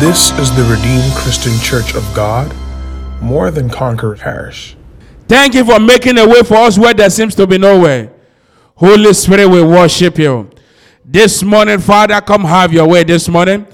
This is the Redeemed Christian Church of God, more than Conqueror Parish. Thank you for making a way for us where there seems to be no way. Holy Spirit, we worship you. This morning, Father, come have your way this morning.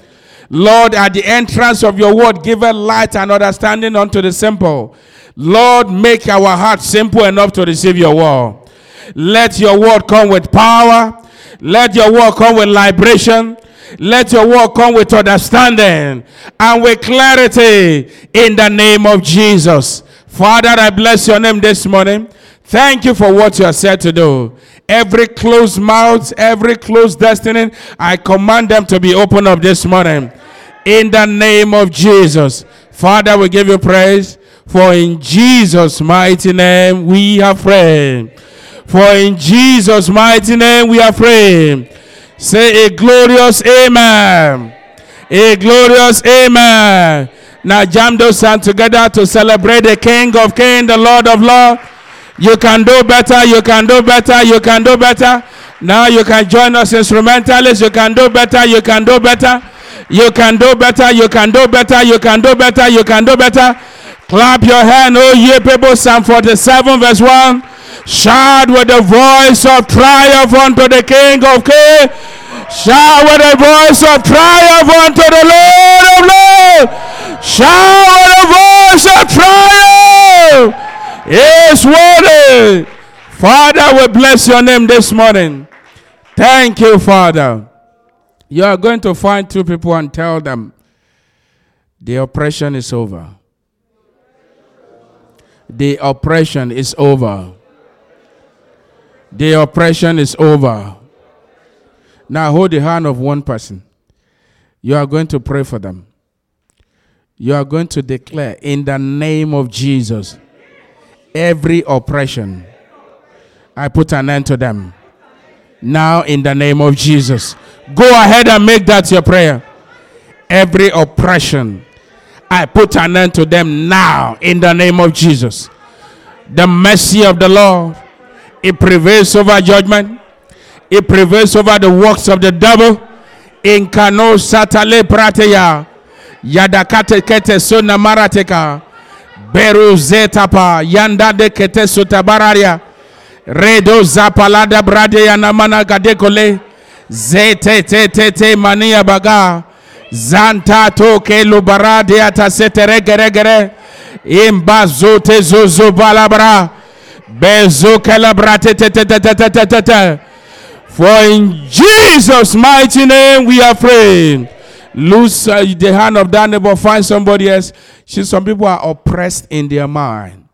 Lord, at the entrance of your word, give a light and understanding unto the simple. Lord, make our hearts simple enough to receive your word. Let your word come with power. Let your word come with liberation. Let your word come with understanding and with clarity in the name of Jesus. Father, I bless your name this morning. Thank you for what you are said to do. Every closed mouth, every closed destiny, I command them to be opened up this morning. In the name of Jesus. Father, we give you praise. For in Jesus' mighty name we have prayed. For in Jesus' mighty name we are praying. Say a glorious amen. A glorious amen. Now jam those hands together to celebrate the King of Kings, the Lord of Lords. You can do better, you can do better, you can do better. Now you can join us instrumentalists. You can do better, you can do better. You can do better, you can do better, you can do better, you can do better. Clap your hand, oh ye people. Psalm 47, verse 1. Shout with the voice of triumph unto the King of Kings. Shout with the voice of triumph unto the Lord of Lords. Shout with the voice of triumph. Is worthy. Father, we bless your name this morning. Thank you, Father. You are going to find two people and tell them the oppression is over. The oppression is over. The oppression is over. Now hold the hand of one person. You are going to pray for them. You are going to declare in the name of Jesus every oppression. I put an end to them. Now, in the name of Jesus, go ahead and make that your prayer. Every oppression, I put an end to them now, in the name of Jesus. The mercy of the Lord, it prevails over judgment, it prevails over the works of the devil. In Kano Satale Prateya, Yadakate Kete Sona Marateka, Beru Zetapa, Yanda de Kete Sotabararia. Redo zapalada brade yanamana gadekole. Zete te te te mania baga. Zanta toke lubarade atasete regere gere. Imba zote zozo balabra. For in Jesus' mighty name we are praying. Lose uh, the hand of that neighbor, find somebody else. See, some people are oppressed in their mind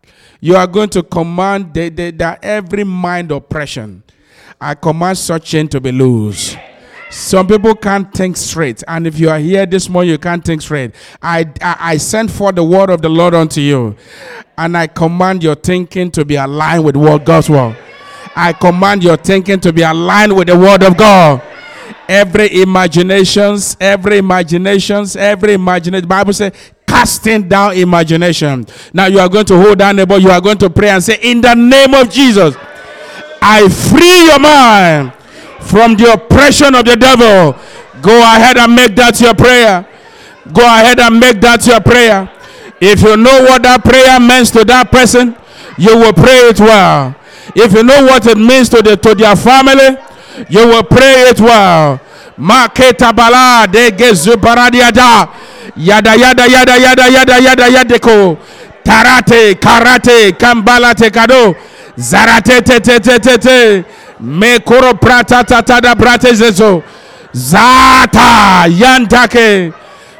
you are going to command that every mind oppression. I command such chain to be loose. Some people can't think straight, and if you are here this morning, you can't think straight. I, I, I send for the word of the Lord unto you, and I command your thinking to be aligned with what God's word. I command your thinking to be aligned with the word of God. Every imaginations, every imaginations, every imagination. Bible says, casting down imagination. Now you are going to hold down the neighbor, you are going to pray and say, In the name of Jesus, I free your mind from the oppression of the devil. Go ahead and make that your prayer. Go ahead and make that your prayer. If you know what that prayer means to that person, you will pray it well. If you know what it means to the to their family, you will pray it well. Maketa bala de gezubaradiada yada yada yada yada yada yada yadeko tarate karate kambala tekado zarate te te te te te mekoro prata tatada brate zezo. Zata yantake.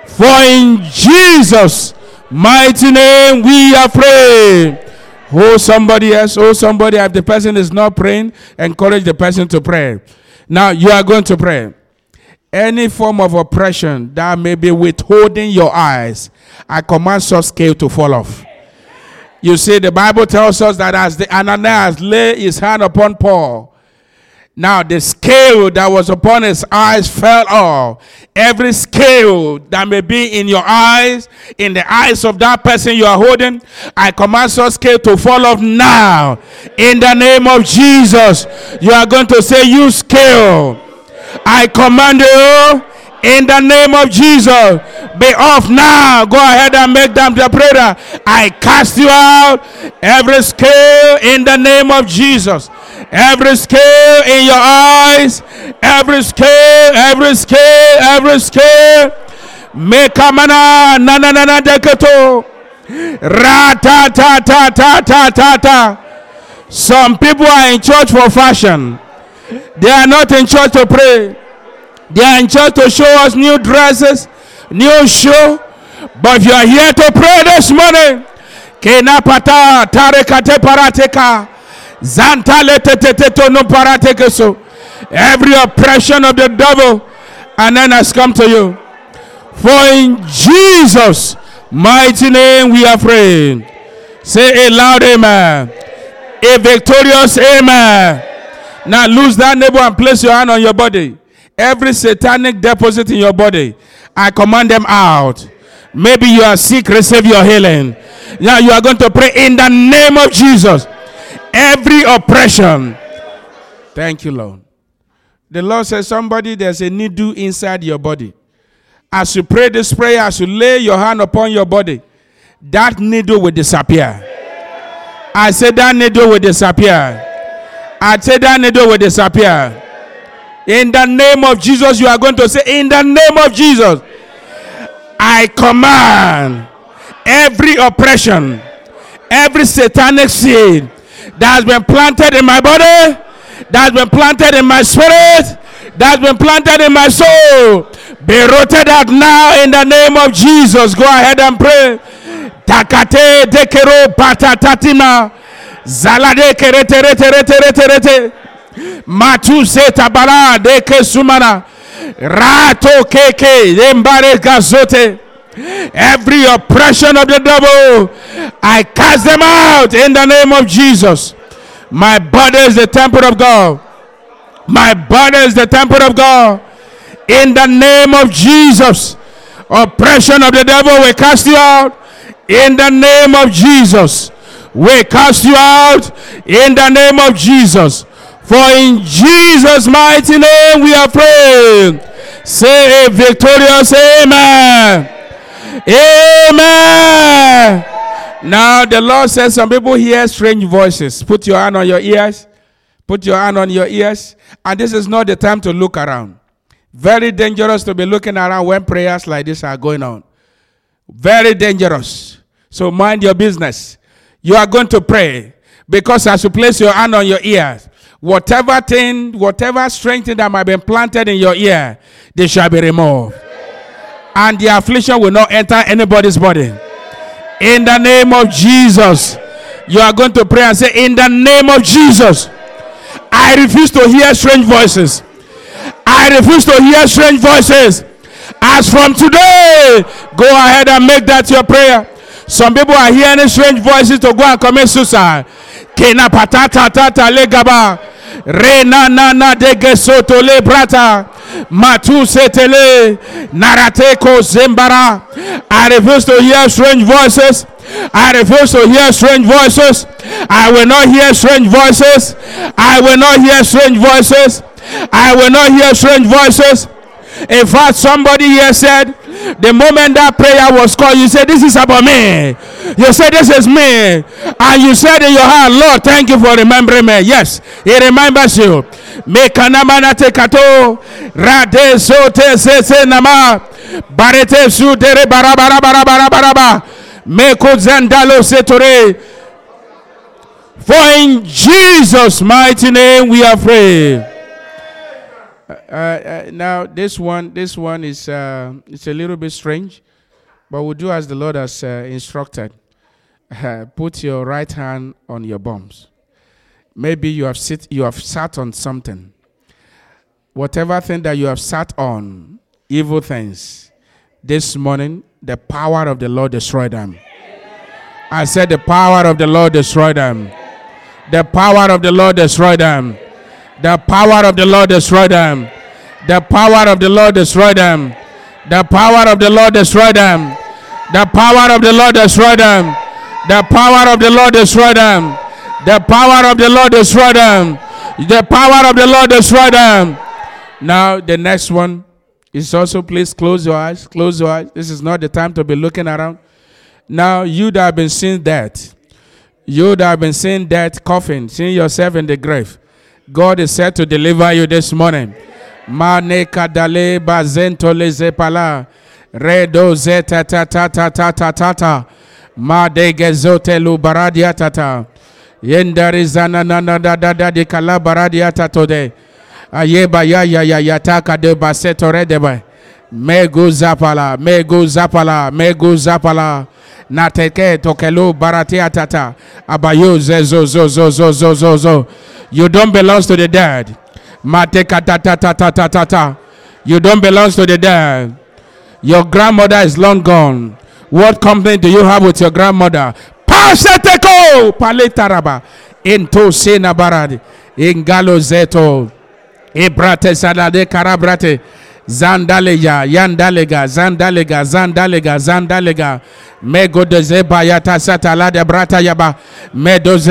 For in Jesus mighty name we are praying. Oh somebody else oh somebody if the person is not praying encourage the person to pray. Now you are going to pray. Any form of oppression that may be withholding your eyes, I command such scale to fall off. You see, the Bible tells us that as the Ananias lay his hand upon Paul, now the scale that was upon his eyes fell off. Every scale that may be in your eyes, in the eyes of that person you are holding, I command such scale to fall off now. In the name of Jesus, you are going to say, You scale I command you In the name of Jesus, be off now. Go ahead and make them the prayer. I cast you out. Every scale in the name of Jesus. Every scale in your eyes. Every scale, every scale, every scale. Make a mana na na na na deketo. Ra ta ta ta ta ta ta ta. Some people are in church for fashion. They are not in church to pray. They are in church to show us new dresses, new show. But if you are here to pray this morning, kena pata tarekate parateka, Every oppression of the devil and then has come to you. For in Jesus' mighty name we are praying. Say a loud amen. A victorious amen. Now lose that neighbor and place your hand on your body. Every satanic deposit in your body, I command them out. Maybe you are sick, receive your healing. Now you are going to pray in the name of Jesus. Every oppression. Thank you, Lord. The Lord says, somebody, there's a needle inside your body. As you pray this prayer, as you lay your hand upon your body, that needle will disappear. I said that needle will disappear. I said that needle will disappear. In the name of Jesus, you are going to say, In the name of Jesus, I command every oppression, every satanic seed that has been planted in my body, that has been planted in my spirit, that has been planted in my soul, be rooted out now in the name of Jesus. Go ahead and pray. Takate dekero. Zalade kerete rete rete rete rete. Matu deke sumana. Rato keke gazote. Every oppression of the devil, I cast them out in the name of Jesus. My body is the temple of God. My body is the temple of God. In the name of Jesus, oppression of the devil, we cast you out. In the name of Jesus, we cast you out. In the name of Jesus. For in Jesus' mighty name we are praying. Say a victorious amen. Amen. Now the Lord says some people hear strange voices. Put your hand on your ears. Put your hand on your ears. And this is not the time to look around. Very dangerous to be looking around when prayers like this are going on. Very dangerous. So mind your business. You are going to pray because as you place your hand on your ears, whatever thing, whatever strength that might be planted in your ear, they shall be removed. And the affliction will not enter anybody's body. In the name of Jesus, you are going to pray and say, In the name of Jesus, I refuse to hear strange voices. I refuse to hear strange voices. As from today, go ahead and make that your prayer. Some people are hearing strange voices to go and commit suicide. Tata legaba. Re na na na de gesoto le brata. Matu setele. Narateko zembara. I refuse to hear strange voices. I refuse to hear strange voices. I will not hear strange voices. I will not hear strange voices. I will not hear strange voices. In fact, somebody here said, the moment that prayer was called, you said, This is about me. You said, This is me. And you said in your heart, Lord, thank you for remembering me. Yes, He remembers you. Mekanamana tekato rade se se nama barete su dere bara bara bara bara bara bara meko zandalo setore. For in Jesus' mighty name we are praying. Uh, uh, now this one, this one is uh, it's a little bit strange, but we'll do as the Lord has uh, instructed. Put your right hand on your bums. Maybe you have sit, you have sat on something. Whatever thing that you have sat on, evil things. This morning, the power of the Lord destroy them. I said, the power of the Lord destroy them. The power of the Lord destroy them. The power of the Lord destroy them. The power of the Lord destroy them. The power of the Lord destroy them. The power of the Lord destroy them. The power of the Lord destroy them. The power of the Lord destroy them. The power of the Lord destroy them. Now the next one, is also, please close your eyes. Close your eyes. This is not the time to be looking around. Now, you that have been seeing that, you that have been seeing that coffin, seeing yourself in the grave, God is set to deliver you this morning. Mane kadale. Redo zeta ta ta ta ta ta ta ta. Ma de gezote lu baradia tata. Yendari zana na na da da da di. Ayeba ya ya ya ya zapala, zapala, zapala. Nateke tokelo baratia tata. Abayo zezo zo zo zo zo zo zo. You don't belong to the dead. Mateka ta ta ta ta ta. You don't belong to the dead. Your grandmother is long gone. What complaint do you have with your grandmother? Paseteko paletaraba. Into sena baradi. Ingalo zeto. Ibrate salade karabrate. Zandalega, Yandalega, Zandalega, Zandalega, Zandalega, Mego de Zebayata Satalada Brata Yaba,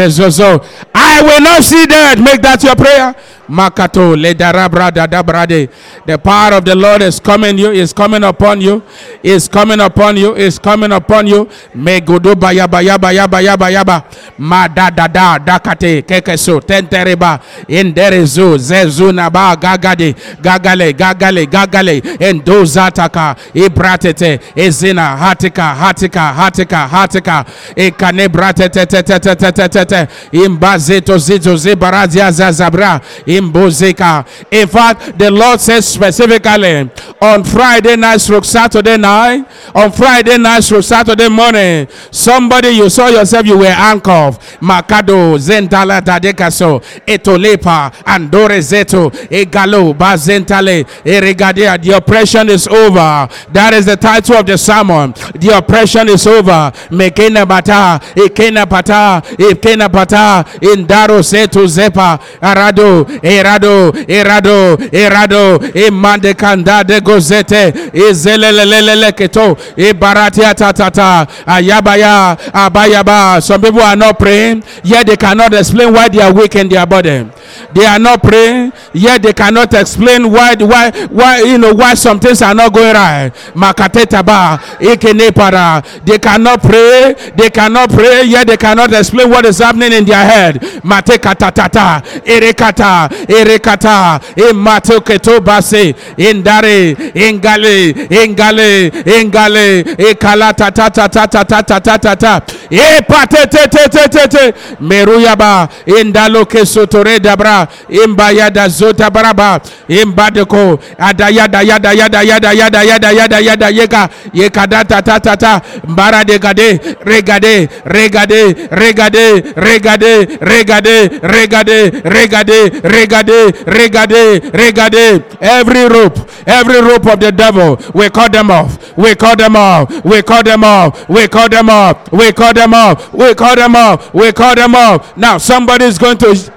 Zozo. I will not see that. Make that your prayer. Makato, Ledarabra Dadabrade. The power of the Lord is coming you, is coming upon you, is coming upon you, is coming upon you. Megodo Bayaba Yaba Yaba Yaba Yaba. Madadada Dakate Kekeso Tentereba Inderezu Zezunaba Gagade Gagale Gagale Gagale Endozataka Ibratete Ezina Hatika Hatika Hatika Hatika Ekanebrate Tete Imbazeto Zito Zibarazia Zazabra Imbozeka. In fact, the Lord says specifically on Friday night, stroke Saturday night, on Friday night, stroke Saturday morning, somebody you saw yourself, you were anchored. Makado, Zentala Tadekaso, Etolepa, Andore Zeto, Egalo, Bazentale, Eregadea. The oppression is over. That is the title of the sermon. The oppression is over. Mekena Bata, Ekena Pata, Ekena Pata, Indaro Zeto Zepa, Arado, Erado, Erado, Erado, Emande Kanda de Gozete, e Ezelelelele Keto, Ebaratia Tatata, Ayabaya, Abayaba. Some people are not praying, yet they cannot explain why they are weak in their body. They are not praying, yet they cannot explain why, why, why, you know, why some things are not going right. Makatetaba, Ikenepara. They cannot pray, they cannot pray, yet they cannot explain what is happening in their head. Matekatatata, Erekata, Erekata, Ematoketo Base, Indare, Ingale, Ingale, Ingale, Ekalata tata tata tata tata tata, Epatetetetetete, Meruyaba, Indaloke Sotore Dabra, Imbayada Zota Baraba, Imbadeko, Adayada Yada Yada Yada Yada Yada Yada Yada Yeka, Yekadata Tata Tata, Mbara de Gade, Regade, Regade, Regade, Regade, Regade, Regade, Regade, Regade, Regade, Regade, every rope, every rope of the devil, we cut them off, we cut them off, we cut them off, we cut them off, we cut them off, we cut them off, we cut them off. Now somebody is going to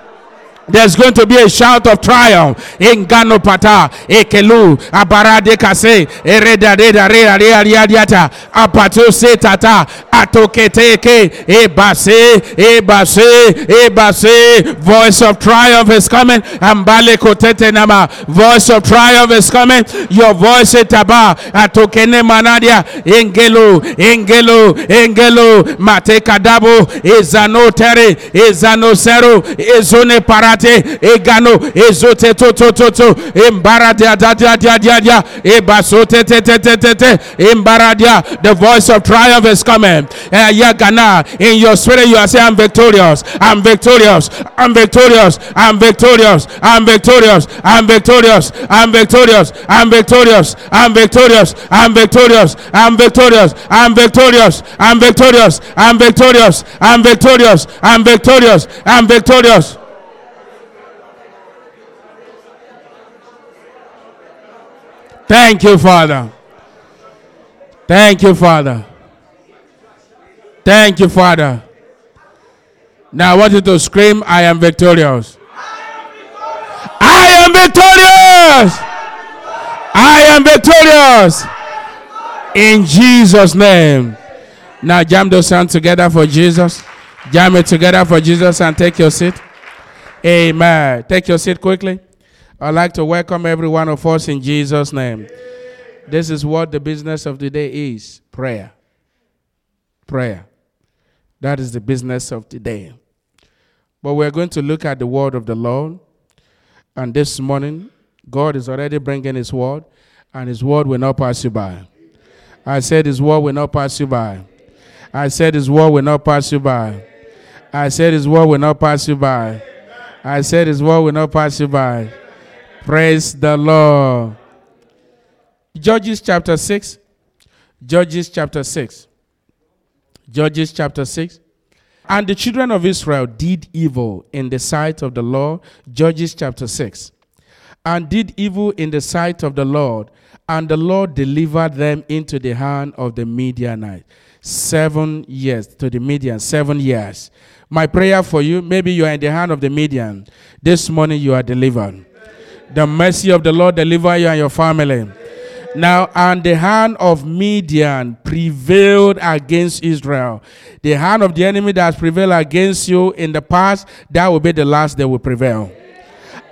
there's going to be a shout of triumph. In Ganopata, Ekelu, Abarade Kase, Ereda Reda Rea Rea Rea Diata, Apato Se Tata, Atoketeke, Ebase, Ebase, Ebase, voice of triumph is coming, Ambale Kotete Nama, voice of triumph is coming, your voice etaba, Atokene Manadia, Engelo, Engelo, Engelo, Mate Kadabo, Ezano Tere, Ezano Sero, Ezone Para parate egano ezote to to to to embaradia da da da da da ebasote te te te te te embaradia the voice of triumph is coming uh, yagana in your spirit you are saying I'm victorious I'm victorious I'm victorious I'm victorious I'm victorious I'm victorious I'm victorious I'm victorious I'm victorious I'm victorious I'm victorious I'm victorious I'm victorious I'm victorious I'm victorious I'm victorious I'm victorious Thank you, Father. Thank you, Father. Thank you, Father. Now I want you to scream, I am victorious. I am victorious. I am victorious. In Jesus' name. Now jam those hands together for Jesus. Jam it together for Jesus and take your seat. Amen. Take your seat quickly. I'd like to welcome every one of us in Jesus' name. This is what the business of the day is prayer. Prayer. That is the business of the day. But we're going to look at the word of the Lord. And this morning, God is already bringing His word, and His word will not pass you by. I said, His word will not pass you by. I said, His word will not pass you by. I said, His word will not pass you by. I said, His word will not pass you by. Praise the Lord. Judges chapter 6. Judges chapter 6. Judges chapter 6. And the children of Israel did evil in the sight of the Lord. Judges chapter 6. And did evil in the sight of the Lord. And the Lord delivered them into the hand of the Midianites. Seven years to the Midian, seven years. My prayer for you, maybe you are in the hand of the Midian. This morning you are delivered. The mercy of the Lord deliver you and your family. Now, and the hand of Midian prevailed against Israel. The hand of the enemy that has prevailed against you in the past, that will be the last that will prevail.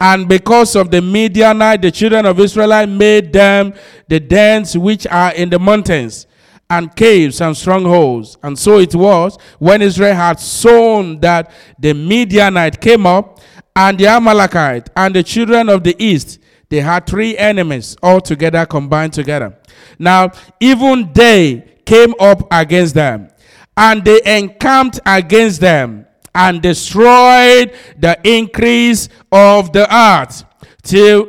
And because of the Midianite, the children of Israel made them the dens which are in the mountains and caves and strongholds. And so it was when Israel had sown that the Midianite came up and the Amalekite and the children of the east, they had three enemies all together combined together. Now, even they came up against them, and they encamped against them and destroyed the increase of the earth till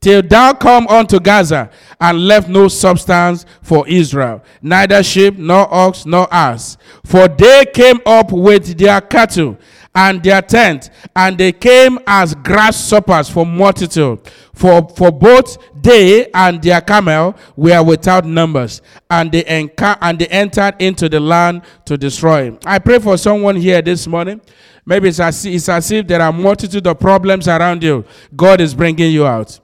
till thou come unto Gaza and left no substance for Israel, neither sheep, nor ox, nor ass. For they came up with their cattle and their tent, and they came as grasshoppers for multitude. For, for both they and their camel were without numbers, and they, enca- and they entered into the land to destroy. I pray for someone here this morning. Maybe it's as, it's as if there are multitude of problems around you. God is bringing you out.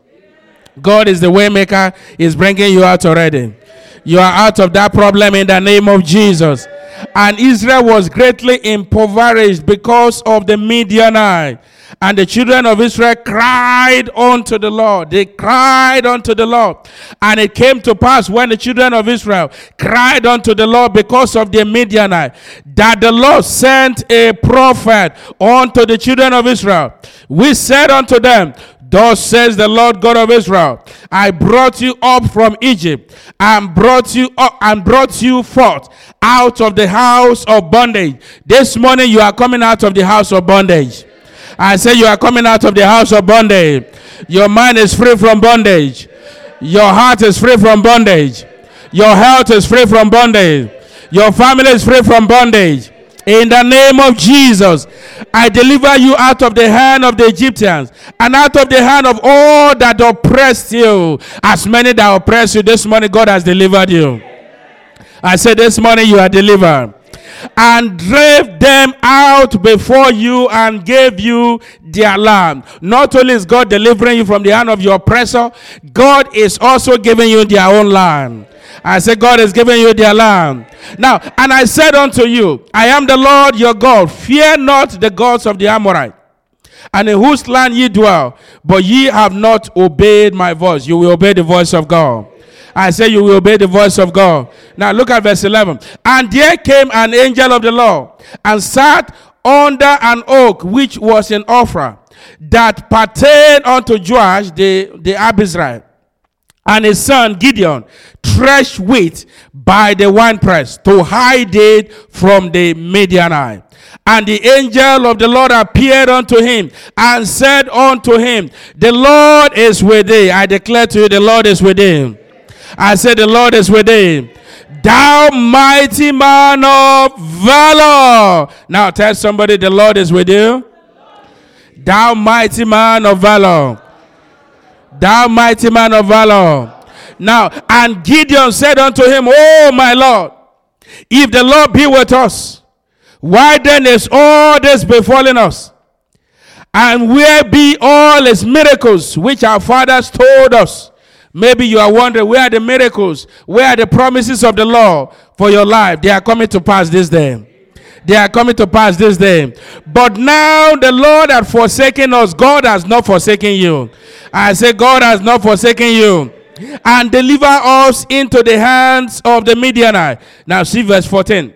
God is the waymaker, is bringing you out already. You are out of that problem in the name of Jesus. And Israel was greatly impoverished because of the Midianite. And the children of Israel cried unto the Lord. They cried unto the Lord. And it came to pass when the children of Israel cried unto the Lord because of the Midianite, that the Lord sent a prophet unto the children of Israel. We said unto them, Thus says the Lord God of Israel, I brought you up from Egypt and brought you up and brought you forth out of the house of bondage. This morning you are coming out of the house of bondage. I say you are coming out of the house of bondage. Your mind is free from bondage. Your heart is free from bondage. Your health is free from bondage. Your family is free from bondage. In the name of Jesus, I deliver you out of the hand of the Egyptians and out of the hand of all that oppressed you. As many that oppress you this morning, God has delivered you. I said, This morning you are delivered. And drave them out before you and gave you their land. Not only is God delivering you from the hand of your oppressor, God is also giving you their own land. I said, God is giving you their land. Now, and I said unto you, I am the Lord your God. Fear not the gods of the Amorite, and in whose land ye dwell, but ye have not obeyed my voice. You will obey the voice of God. I say you will obey the voice of God. Now look at verse 11. And there came an angel of the Lord and sat under an oak which was in Ophrah that pertained unto Joash the, the Abiezrite and his son Gideon threshed wheat by the winepress to hide it from the Midianite. And the angel of the Lord appeared unto him and said unto him, The Lord is with thee. I declare to you, the Lord is with thee. I said, The Lord is with thee. Thou mighty man of valor. Now tell somebody, The Lord is with you. Thou mighty man of valor. Thou mighty man of valor. Now, and Gideon said unto him, Oh, my Lord, if the Lord be with us, why then is all this befalling us? And where be all his miracles which our fathers told us? Maybe you are wondering, where are the miracles? Where are the promises of the Lord for your life? They are coming to pass this day. They are coming to pass this day. But now the Lord has forsaken us. God has not forsaken you. I say, God has not forsaken you. And deliver us into the hands of the Midianite. Now see verse 14.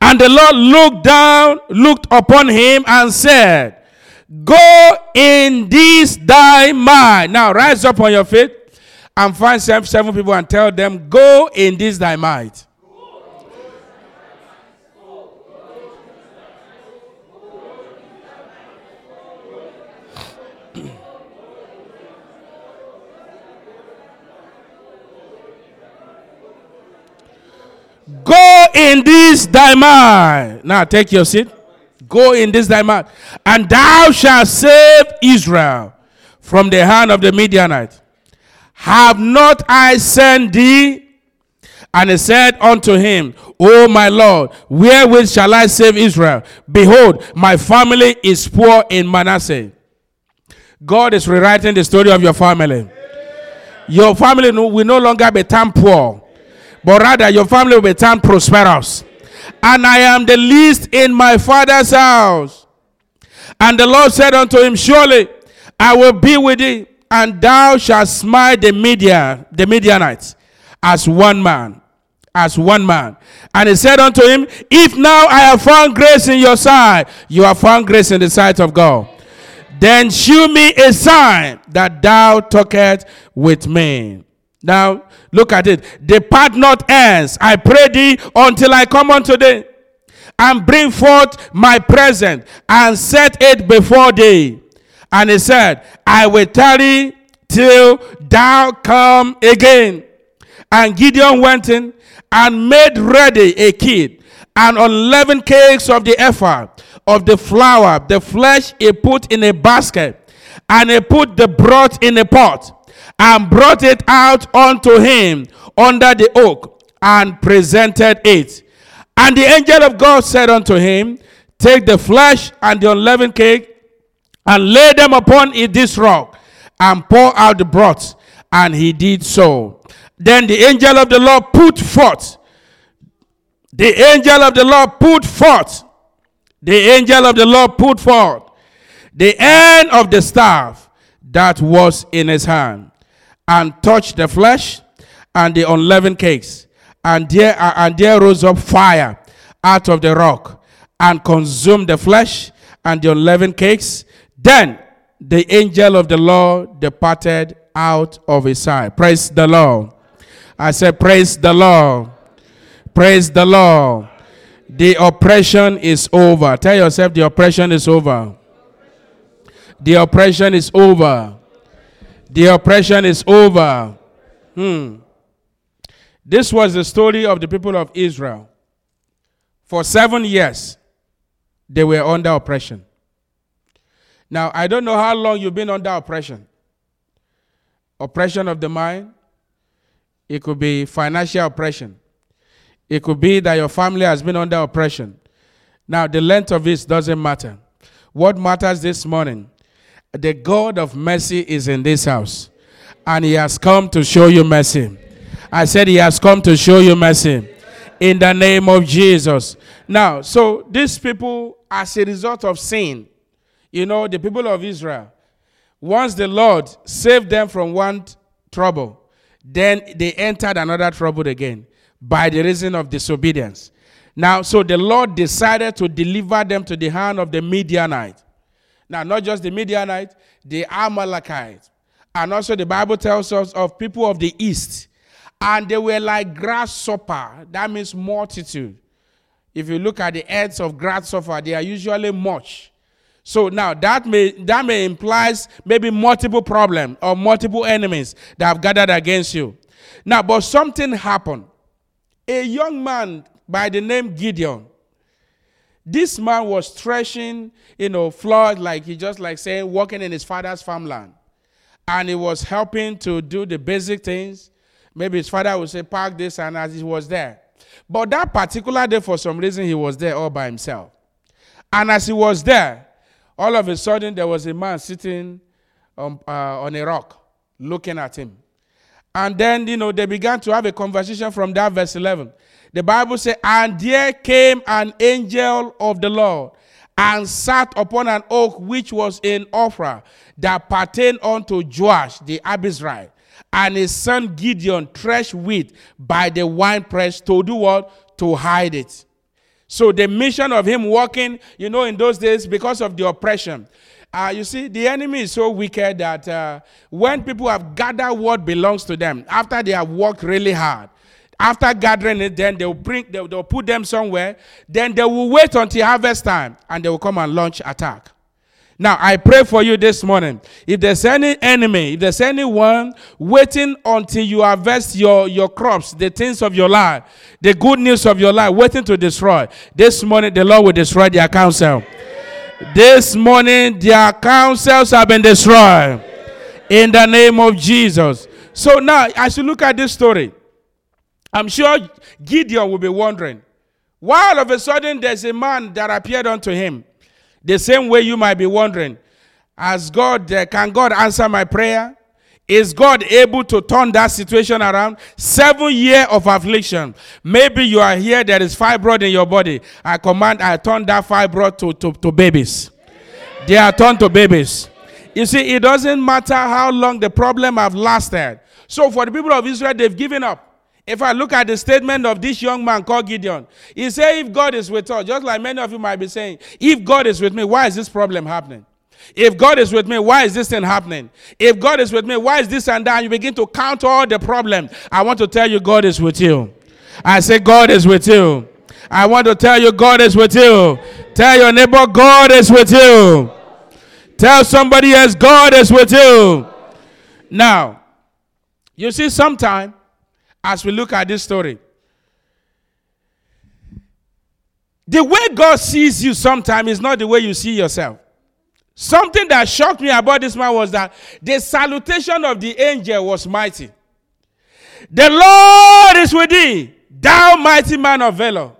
And the Lord looked down, looked upon him, and said, Go in this thy mind. Now rise up on your feet and find seven people and tell them, Go in this thy might. Go in this thy mind. Now take your seat. Go in this thy mind, and thou shalt save Israel from the hand of the Midianite. Have not I sent thee? And he said unto him, O my Lord, wherewith shall I save Israel? Behold, my family is poor in Manasseh. God is rewriting the story of your family. Your family will no longer be termed poor, but rather your family will be termed prosperous. And I am the least in my father's house. And the Lord said unto him, Surely I will be with thee, and thou shalt smite the Midian, the Midianites, as one man. As one man. And he said unto him, If now I have found grace in your sight, you have found grace in the sight of God. Then shew me a sign that thou talkest with me. Now, look at it. Depart not hence, I pray thee, until I come unto thee, and bring forth my present, and set it before thee. And he said, I will tarry till thou come again. And Gideon went in and made ready a kid, and unleavened cakes of the ephah, of the flour, the flesh he put in a basket, and he put the broth in a pot and brought it out unto him under the oak and presented it. And the angel of God said unto him, Take the flesh and the unleavened cake and lay them upon this rock and pour out the broth. And he did so. Then the angel of the Lord put forth. The angel of the Lord put forth. The angel of the Lord put forth the end of the staff that was in his hand and touched the flesh and the unleavened cakes. And there, and there rose up fire out of the rock and consumed the flesh and the unleavened cakes. Then the angel of the Lord departed out of his sight. Praise the Lord. I said, Praise the Lord. Praise the Lord. The oppression is over. Tell yourself the oppression is over. The oppression is over. The oppression is over. Hmm. This was the story of the people of Israel. For seven years, they were under oppression. Now, I don't know how long you've been under oppression. Oppression of the mind. It could be financial oppression. It could be that your family has been under oppression. Now, the length of it doesn't matter. What matters this morning the God of mercy is in this house, and He has come to show you mercy. I said, He has come to show you mercy in the name of Jesus. Now, so these people, as a result of sin, you know, the people of Israel, once the Lord saved them from one trouble, then they entered another trouble again by the reason of disobedience. Now, so the Lord decided to deliver them to the hand of the Midianite. Now, not just the Midianites, the Amalekites. And also the Bible tells us of people of the east. And they were like grasshopper. That means multitude. If you look at the heads of grasshopper, they are usually much. So now that may that may implies maybe multiple problems or multiple enemies that have gathered against you. Now, but something happened. A young man by the name Gideon this man was threshing, you know, flood, like he just like saying, working in his father's farmland. And he was helping to do the basic things. Maybe his father would say, park this, and as he was there. But that particular day, for some reason, he was there all by himself. And as he was there, all of a sudden, there was a man sitting on, uh, on a rock looking at him. And then, you know, they began to have a conversation from that verse 11. The Bible says, And there came an angel of the Lord and sat upon an oak which was in Ophrah that pertained unto Joash the Abiezrite. And his son Gideon threshed wheat by the winepress to do what? To hide it. So the mission of him walking, you know, in those days, because of the oppression, uh, you see, the enemy is so wicked that uh, when people have gathered what belongs to them, after they have worked really hard, after gathering it, then they'll bring, they'll, they'll put them somewhere. Then they will wait until harvest time, and they will come and launch attack. Now, I pray for you this morning. If there's any enemy, if there's anyone waiting until you harvest your, your crops, the things of your life, the good news of your life, waiting to destroy, this morning the Lord will destroy their counsel. This morning their counsels have been destroyed. In the name of Jesus. So now, as you look at this story, I'm sure Gideon will be wondering why all of a sudden there's a man that appeared unto him the same way you might be wondering, as God, uh, can God answer my prayer? Is God able to turn that situation around? Seven year of affliction. Maybe you are here, there is fibroid in your body. I command, I turn that fibroid to, to, to babies. They are turned to babies. You see, it doesn't matter how long the problem have lasted. So for the people of Israel, they've given up. If I look at the statement of this young man called Gideon, he said, If God is with us, just like many of you might be saying, if God is with me, why is this problem happening? If God is with me, why is this thing happening? If God is with me, why is this and that? You begin to count all the problems. I want to tell you, God is with you. I say, God is with you. I want to tell you, God is with you. Tell your neighbor, God is with you. Tell somebody else, God is with you. Now, you see, sometimes as we look at this story. The way God sees you sometimes is not the way you see yourself. Something that shocked me about this man was that the salutation of the angel was mighty. The Lord is with thee, thou mighty man of valor.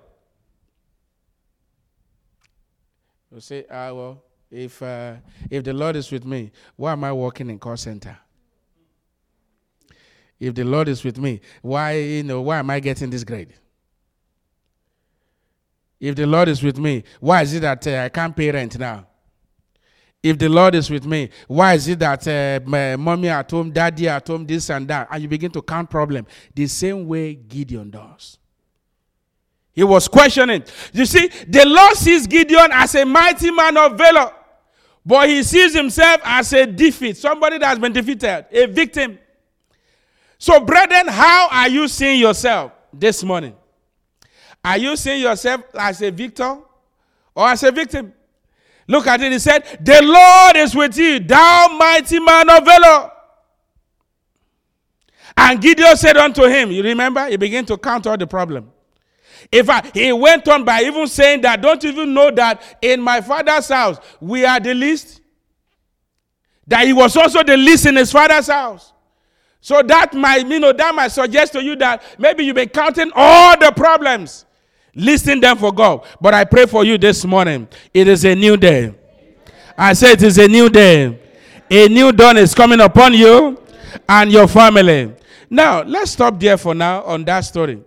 You say, ah, well, if, uh, if the Lord is with me, why am I working in call center? If the Lord is with me, why, you know, why am I getting this grade? If the Lord is with me, why is it that uh, I can't pay rent now? If the Lord is with me, why is it that uh, my mommy at home, daddy at home, this and that? And you begin to count problem the same way Gideon does. He was questioning. You see, the Lord sees Gideon as a mighty man of valor, but he sees himself as a defeat, somebody that has been defeated, a victim. So, brethren, how are you seeing yourself this morning? Are you seeing yourself as a victor or as a victim? Look at it. He said, The Lord is with you, thou mighty man of valor. And Gideon said unto him, You remember? He began to count all the problem. In fact, he went on by even saying that, Don't you even know that in my father's house we are the least? That he was also the least in his father's house. So that might, you know, that might suggest to you that maybe you've been counting all the problems, listing them for God. But I pray for you this morning. It is a new day. I say it is a new day. A new dawn is coming upon you and your family. Now, let's stop there for now on that story.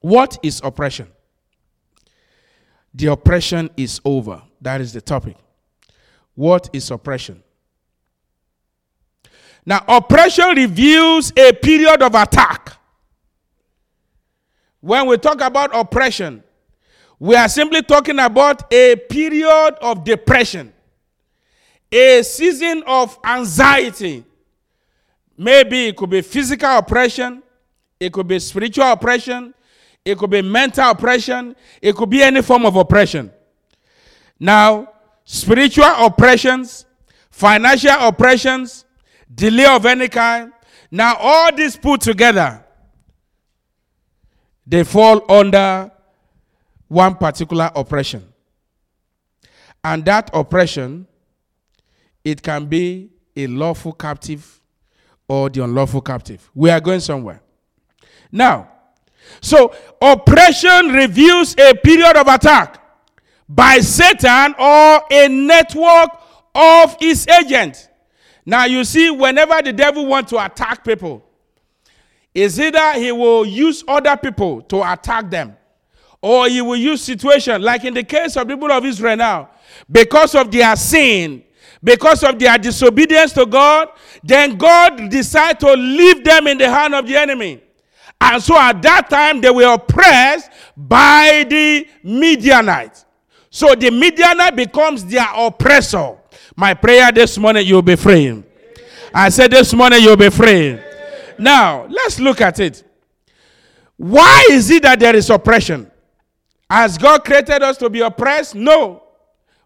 What is oppression? The oppression is over. That is the topic. What is oppression? Now, oppression reveals a period of attack. When we talk about oppression, we are simply talking about a period of depression, a season of anxiety. Maybe it could be physical oppression, it could be spiritual oppression, it could be mental oppression, it could be any form of oppression. Now, spiritual oppressions, financial oppressions, delay of any kind. Now, all this put together, they fall under one particular oppression. And that oppression, it can be a lawful captive or the unlawful captive. We are going somewhere. Now, so oppression reveals a period of attack by Satan or a network of his agents. Now you see, whenever the devil wants to attack people, is either he will use other people to attack them, or he will use situation like in the case of the people of Israel now, because of their sin, because of their disobedience to God, then God decided to leave them in the hand of the enemy. And so at that time, they were oppressed by the Midianites. So the Midianite becomes their oppressor. My prayer this morning, you'll be free. I said this morning, you'll be free. Now, let's look at it. Why is it that there is oppression? Has God created us to be oppressed? No.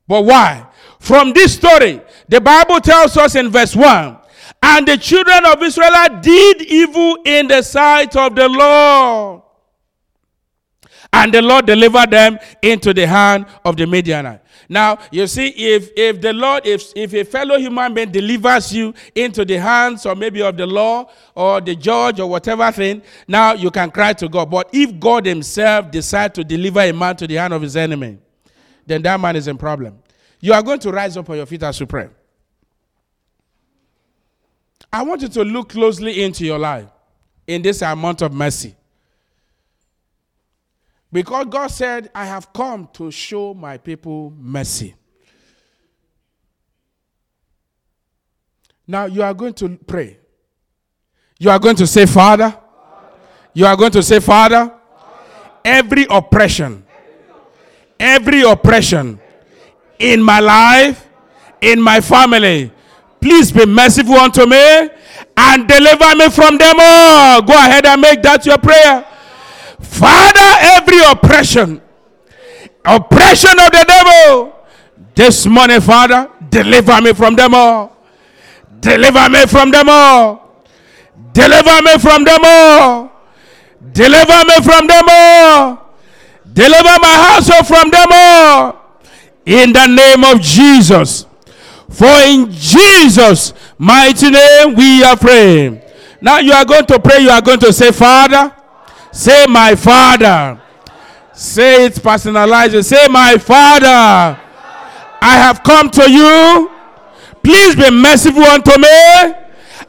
But why? From this story, the Bible tells us in verse 1 and the children of Israel did evil in the sight of the Lord. And the Lord delivered them into the hand of the Midianite. Now, you see, if, if the Lord, if, if a fellow human being delivers you into the hands or maybe of the law or the judge or whatever thing, now you can cry to God. But if God himself decides to deliver a man to the hand of his enemy, then that man is in problem. You are going to rise up on your feet as you pray. I want you to look closely into your life in this amount of mercy. Because God said, I have come to show my people mercy. Now you are going to pray. You are going to say, Father. You are going to say, Father, every oppression, every oppression in my life, in my family, Please be merciful unto me and deliver me from them all. Go ahead and make that your prayer. Father, every oppression, oppression of the devil, this morning, Father, deliver me from them all. Deliver me from them all. Deliver me from them all. Deliver me from them all. Deliver my household from them all. In the name of Jesus. For in Jesus' mighty name we are praying. Now you are going to pray, you are going to say, Father, say, My Father. Say it personalized. Say, My Father, I have come to you. Please be merciful unto me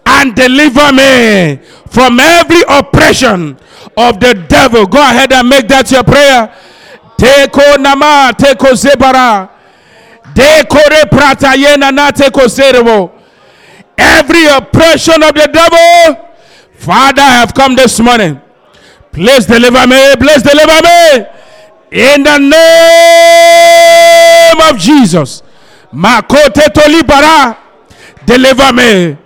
and deliver me from every oppression of the devil. Go ahead and make that your prayer. Teko nama, teko zebara. Every oppression of the devil, Father, I have come this morning. Please deliver me. Please deliver me. In the name of Jesus. Makote tolibara. Deliver me.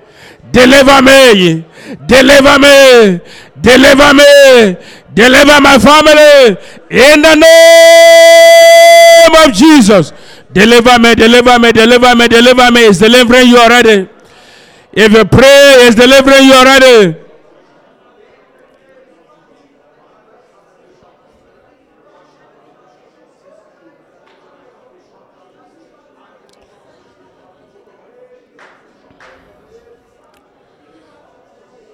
Deliver me. Deliver me. Deliver me. Deliver my family. In the name of Jesus. Deliver me, deliver me, deliver me, deliver me. Is delivering you already. If you pray, is delivering you already.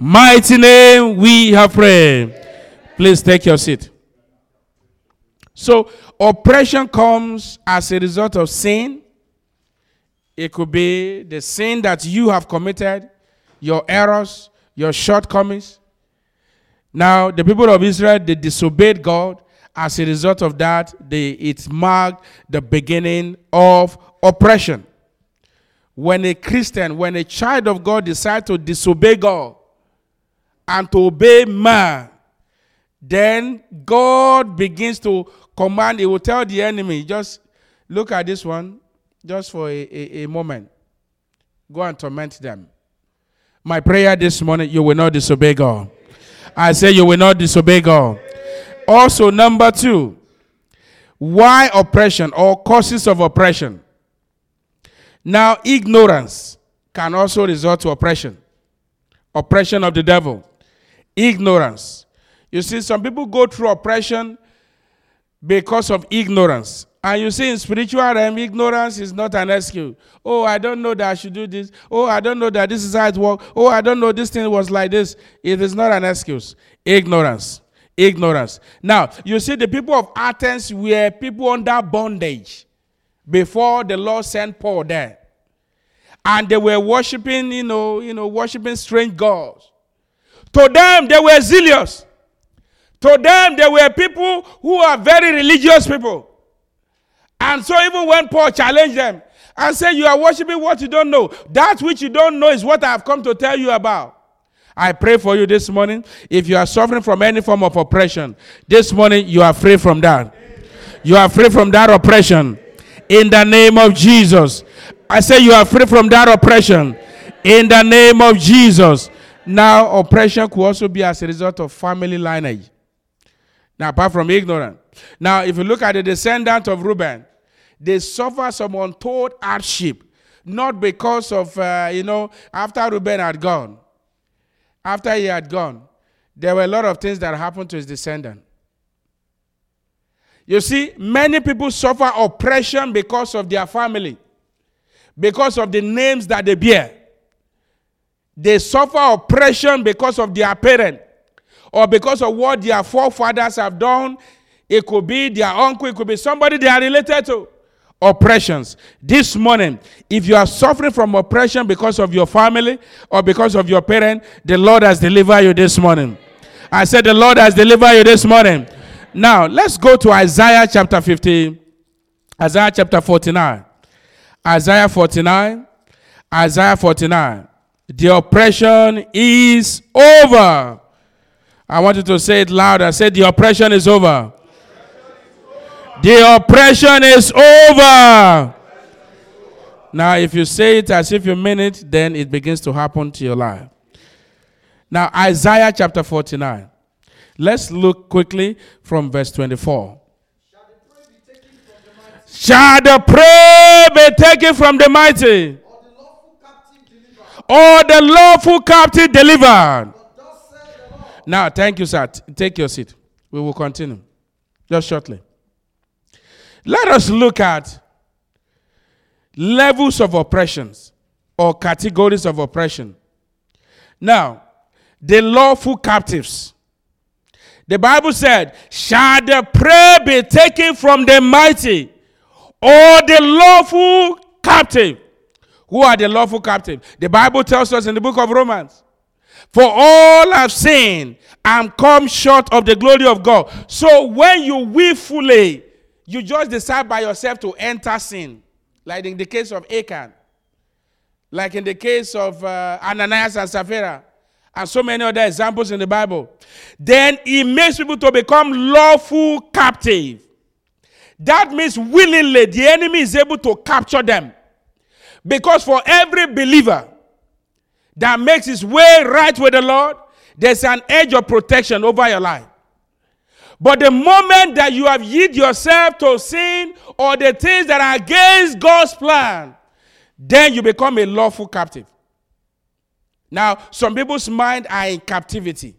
mighty name we have prayed. Please take your seat. So, oppression comes as a result of sin. It could be the sin that you have committed, your errors, your shortcomings. Now, the people of Israel, they disobeyed God. As a result of that, they, it marked the beginning of oppression. When a Christian, when a child of God decides to disobey God and to obey man, then God begins to command, he will tell the enemy, just look at this one, just for a, a, a moment. Go and torment them. My prayer this morning, you will not disobey God. I say you will not disobey God. Also, number two, why oppression or causes of oppression? Now, ignorance can also result to oppression. Oppression of the devil. Ignorance. You see, some people go through oppression because of ignorance. And you see, in spiritual realm, ignorance is not an excuse. Oh, I don't know that I should do this. Oh, I don't know that this is how it works. Oh, I don't know this thing was like this. It is not an excuse. Ignorance. Ignorance. Now, you see, the people of Athens were people under bondage before the Lord sent Paul there. And they were worshiping, you know, you know, worshiping strange gods. To them, they were zealous. To them, they were people who are very religious people. And so, even when Paul challenged them and said, You are worshiping what you don't know, that which you don't know is what I have come to tell you about. I pray for you this morning. If you are suffering from any form of oppression, this morning you are free from that. You are free from that oppression. In the name of Jesus. I say you are free from that oppression. In the name of Jesus. Now, oppression could also be as a result of family lineage. Now, apart from ignorance. Now, if you look at the descendant of Reuben, they suffer some untold hardship, not because of, uh, you know, after Reuben had gone, after he had gone, there were a lot of things that happened to his descendant. You see, many people suffer oppression because of their family, because of the names that they bear. They suffer oppression because of their parent or because of what their forefathers have done. It could be their uncle, it could be somebody they are related to. Oppressions. This morning, if you are suffering from oppression because of your family or because of your parent, the Lord has delivered you this morning. I said, The Lord has delivered you this morning. Now, let's go to Isaiah chapter 15, Isaiah chapter 49. Isaiah 49, Isaiah 49. The oppression is over. I want you to say it loud. I said, The oppression is over. The oppression is over. Now, if you say it as if you mean it, then it begins to happen to your life. Now, Isaiah chapter 49. Let's look quickly from verse 24. Shall the prey be taken from the mighty? Or the lawful captive delivered? Now, thank you, sir. Take your seat. We will continue just shortly. Let us look at levels of oppressions or categories of oppression. Now, the lawful captives. The Bible said, Shall the prey be taken from the mighty or the lawful captive? Who are the lawful captive? The Bible tells us in the book of Romans, For all have sinned and come short of the glory of God. So when you willfully, you just decide by yourself to enter sin, like in the case of Achan, like in the case of uh, Ananias and Sapphira and so many other examples in the Bible, then it makes people to become lawful captive. That means willingly the enemy is able to capture them. Because for every believer that makes his way right with the Lord, there's an edge of protection over your life. But the moment that you have yield yourself to sin or the things that are against God's plan, then you become a lawful captive. Now, some people's mind are in captivity.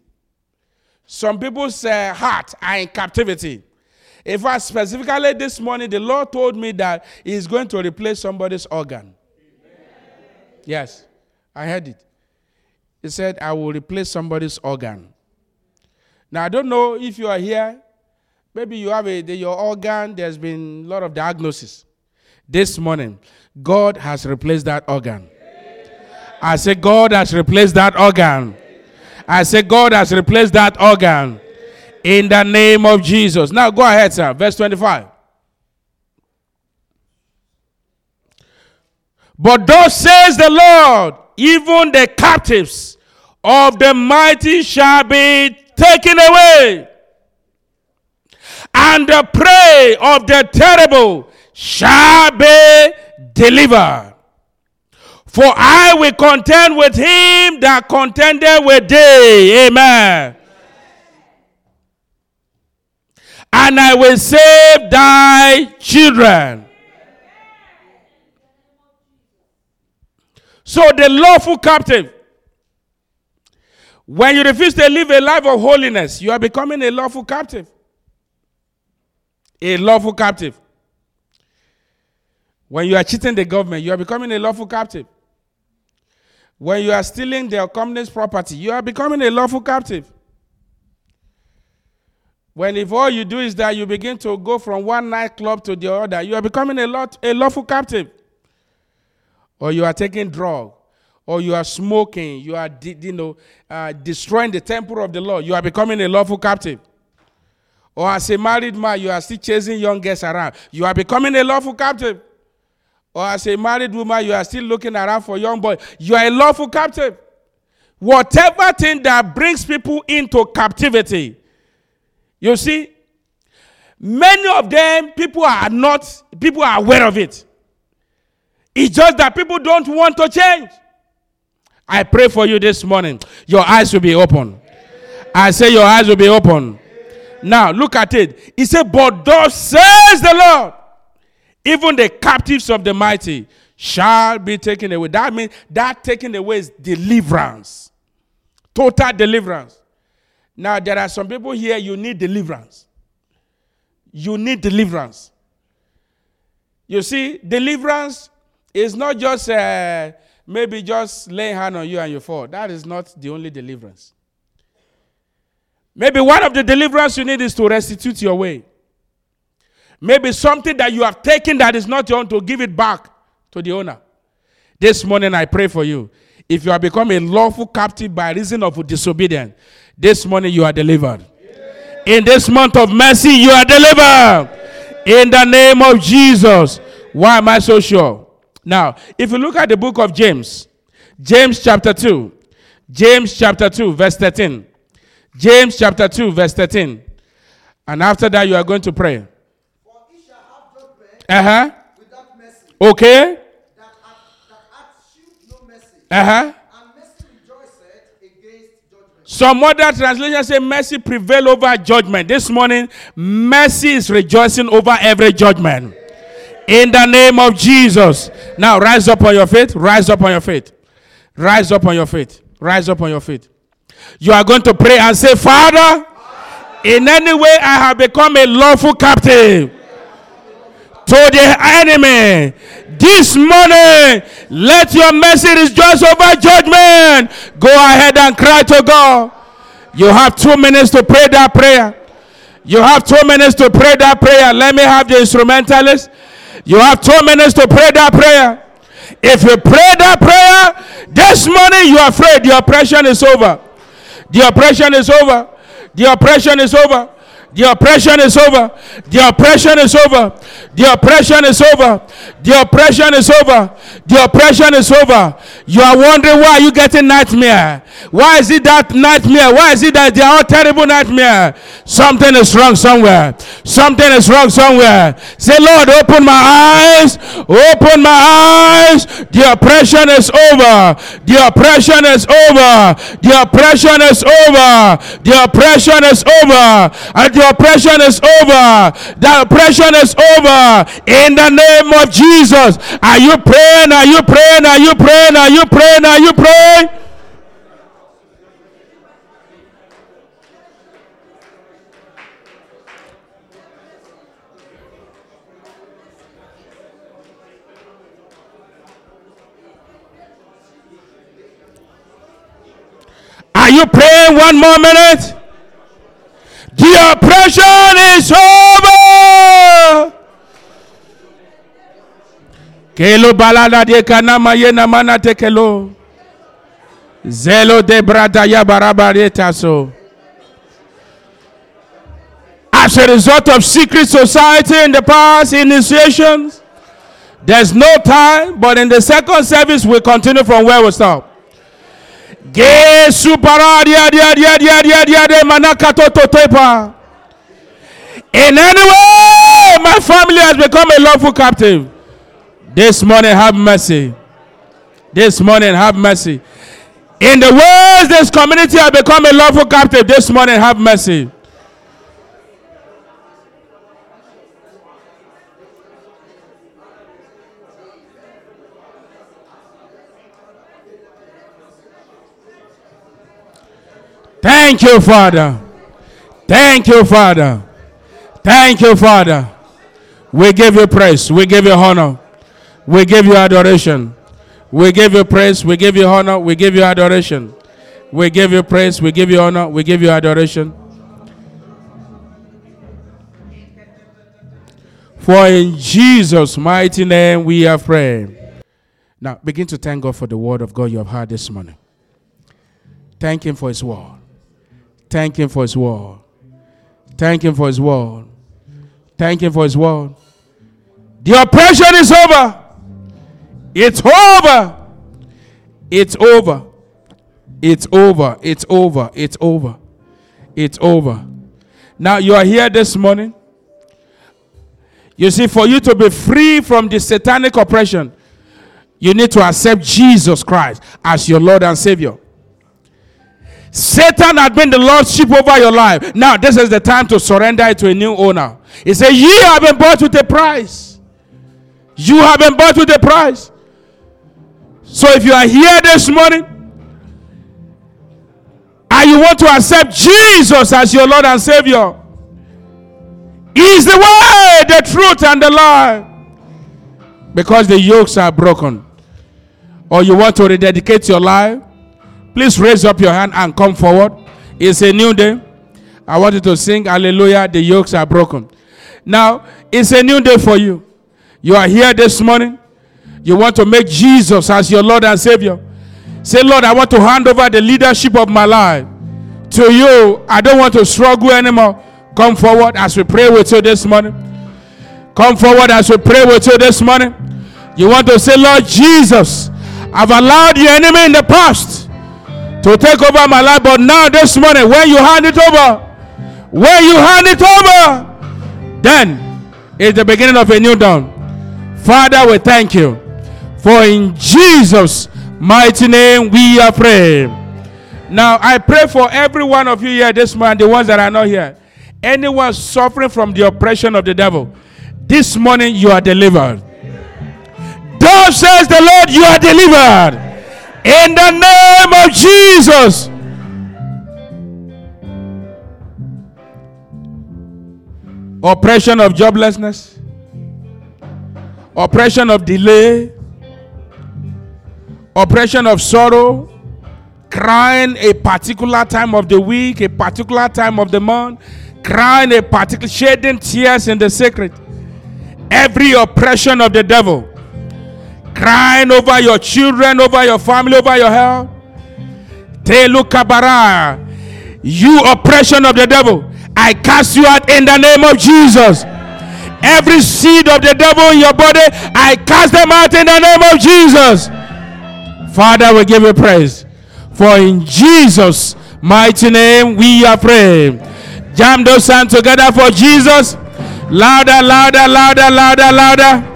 Some people's uh, heart are in captivity. In fact, specifically this morning, the Lord told me that He's going to replace somebody's organ. Yes, I heard it. He said, I will replace somebody's organ. Now, I don't know if you are here. Maybe you have a, your organ, there's been a lot of diagnosis. This morning, God has replaced that organ. I say, God has replaced that organ. I say, God has replaced that organ. In the name of Jesus. Now go ahead, sir. Verse 25. But thus says the Lord, even the captives of the mighty shall be taken away, and the prey of the terrible shall be delivered. For I will contend with him that contended with thee. Amen. And I will save thy children. So the lawful captive, When you refuse to live a life of holiness, you are becoming a lawful captive. A lawful captive. When you are cheating the government, you are becoming a lawful captive. When you are stealing their company's property, you are becoming a lawful captive. When if all you do is that you begin to go from one nightclub to the other, you are becoming a lot a lawful captive. Or you are taking drug, or you are smoking, you are you know uh, destroying the temple of the Lord. You are becoming a lawful captive. Or as a married man, you are still chasing young girls around. You are becoming a lawful captive. Or as a married woman, you are still looking around for young boy. You are a lawful captive. Whatever thing that brings people into captivity, you see, many of them, people are not, people are aware of it. It's just that people don't want to change. I pray for you this morning. Your eyes will be open. I say your eyes will be open. Now look at it. He said, But thus says the Lord, even the captives of the mighty shall be taken away. That means that taken away is deliverance. Total deliverance. Now, there are some people here, you need deliverance. You need deliverance. You see, deliverance is not just uh, maybe just laying hand on you and you fall. That is not the only deliverance. Maybe one of the deliverance you need is to restitute your way. Maybe something that you have taken that is not your own to give it back to the owner. This morning I pray for you. If you have become a lawful captive by reason of disobedience, this morning you are delivered. In this month of mercy, you are delivered. In the name of Jesus. Why am I so sure? Now, if you look at the book of James, James chapter 2, James chapter 2, verse 13. James chapter 2, verse 13. And after that, you are going to pray. Uh huh. Okay. Uh huh. Some other translations say mercy prevail over judgment. This morning, mercy is rejoicing over every judgment. In the name of Jesus. Now rise up on your feet. Rise up on your feet. Rise up on your feet. Rise up on your feet. You are going to pray and say, Father, in any way I have become a lawful captive to the enemy. This morning, let your mercy rejoice over judgment. Go ahead and cry to God. You have two minutes to pray that prayer. You have two minutes to pray that prayer. Let me have the instrumentalist. You have two minutes to pray that prayer. If you pray that prayer this morning, you are afraid the oppression is over. The oppression is over. The oppression is over. The oppression is over. The oppression is over. The oppression is over. The oppression is over. The oppression is over. You are wondering why you getting nightmare. Why is it that nightmare? Why is it that they are all terrible nightmare? Something is wrong somewhere. Something is wrong somewhere. Say, Lord, open my eyes. Open my eyes. The oppression is over. The oppression is over. The oppression is over. The oppression is over. And the oppression is over. The oppression is over. In the name of Jesus. Are you praying? Are you praying? Are you praying? Are you praying? Are you praying? Are you praying one more minute? Oppression is over. Kelo. Zelo de brada ya barabareta so. As a result of secret society in the past initiations, there's no time, but in the second service, we continue from where we stop. Gesu paradia dia dia dia dia dia de manakato totepa. In any way, my family has become a lawful captive. This morning, have mercy. This morning, have mercy. In the ways this community has become a lawful captive, this morning, have mercy. Thank you, Father. Thank you, Father. Thank you, Father. We give you praise. We give you honor. We give you adoration. We give you praise. We give you honor. We give you adoration. We give you praise. We give you honor. We give you adoration. For in Jesus' mighty name we are prayed. Now begin to thank God for the word of God you have heard this morning. Thank Him for His word. Thank Him for His word. Thank Him for His word. Thank Him for His word. The oppression is over. It's over. It's over. It's over. It's over. It's over. It's over. Now you are here this morning. You see, for you to be free from the satanic oppression, you need to accept Jesus Christ as your Lord and Savior. Satan had been the lordship over your life. Now, this is the time to surrender it to a new owner. He said, Ye have been bought with a price. You have been bought with a price. So if you are here this morning and you want to accept Jesus as your Lord and Savior, He is the way, the truth, and the life. Because the yokes are broken. Or you want to rededicate your life, please raise up your hand and come forward. It's a new day. I want you to sing Hallelujah, the yokes are broken. Now, it's a new day for you. You are here this morning you want to make Jesus as your Lord and Savior. Say, Lord, I want to hand over the leadership of my life to you. I don't want to struggle anymore. Come forward as we pray with you this morning. Come forward as we pray with you this morning. You want to say, Lord Jesus, I've allowed the enemy in the past to take over my life, but now this morning, when you hand it over, when you hand it over, then it's the beginning of a new dawn. Father, we thank you. For in Jesus' mighty name we are praying. Now, I pray for every one of you here this morning, the ones that are not here. Anyone suffering from the oppression of the devil, this morning you are delivered. Thus says the Lord, you are delivered. In the name of Jesus. Oppression of joblessness, oppression of delay, oppression of sorrow, crying a particular time of the week, a particular time of the month, crying a particular shedding tears in the secret. Every oppression of the devil, crying over your children, over your family, over your health. Telu kabara, you oppression of the devil, I cast you out in the name of Jesus. Every seed of the devil in your body, I cast them out in the name of Jesus. Father, we give you praise. For in Jesus' mighty name we are praying. Jam those hands together for Jesus. Louder, louder, louder, louder, louder.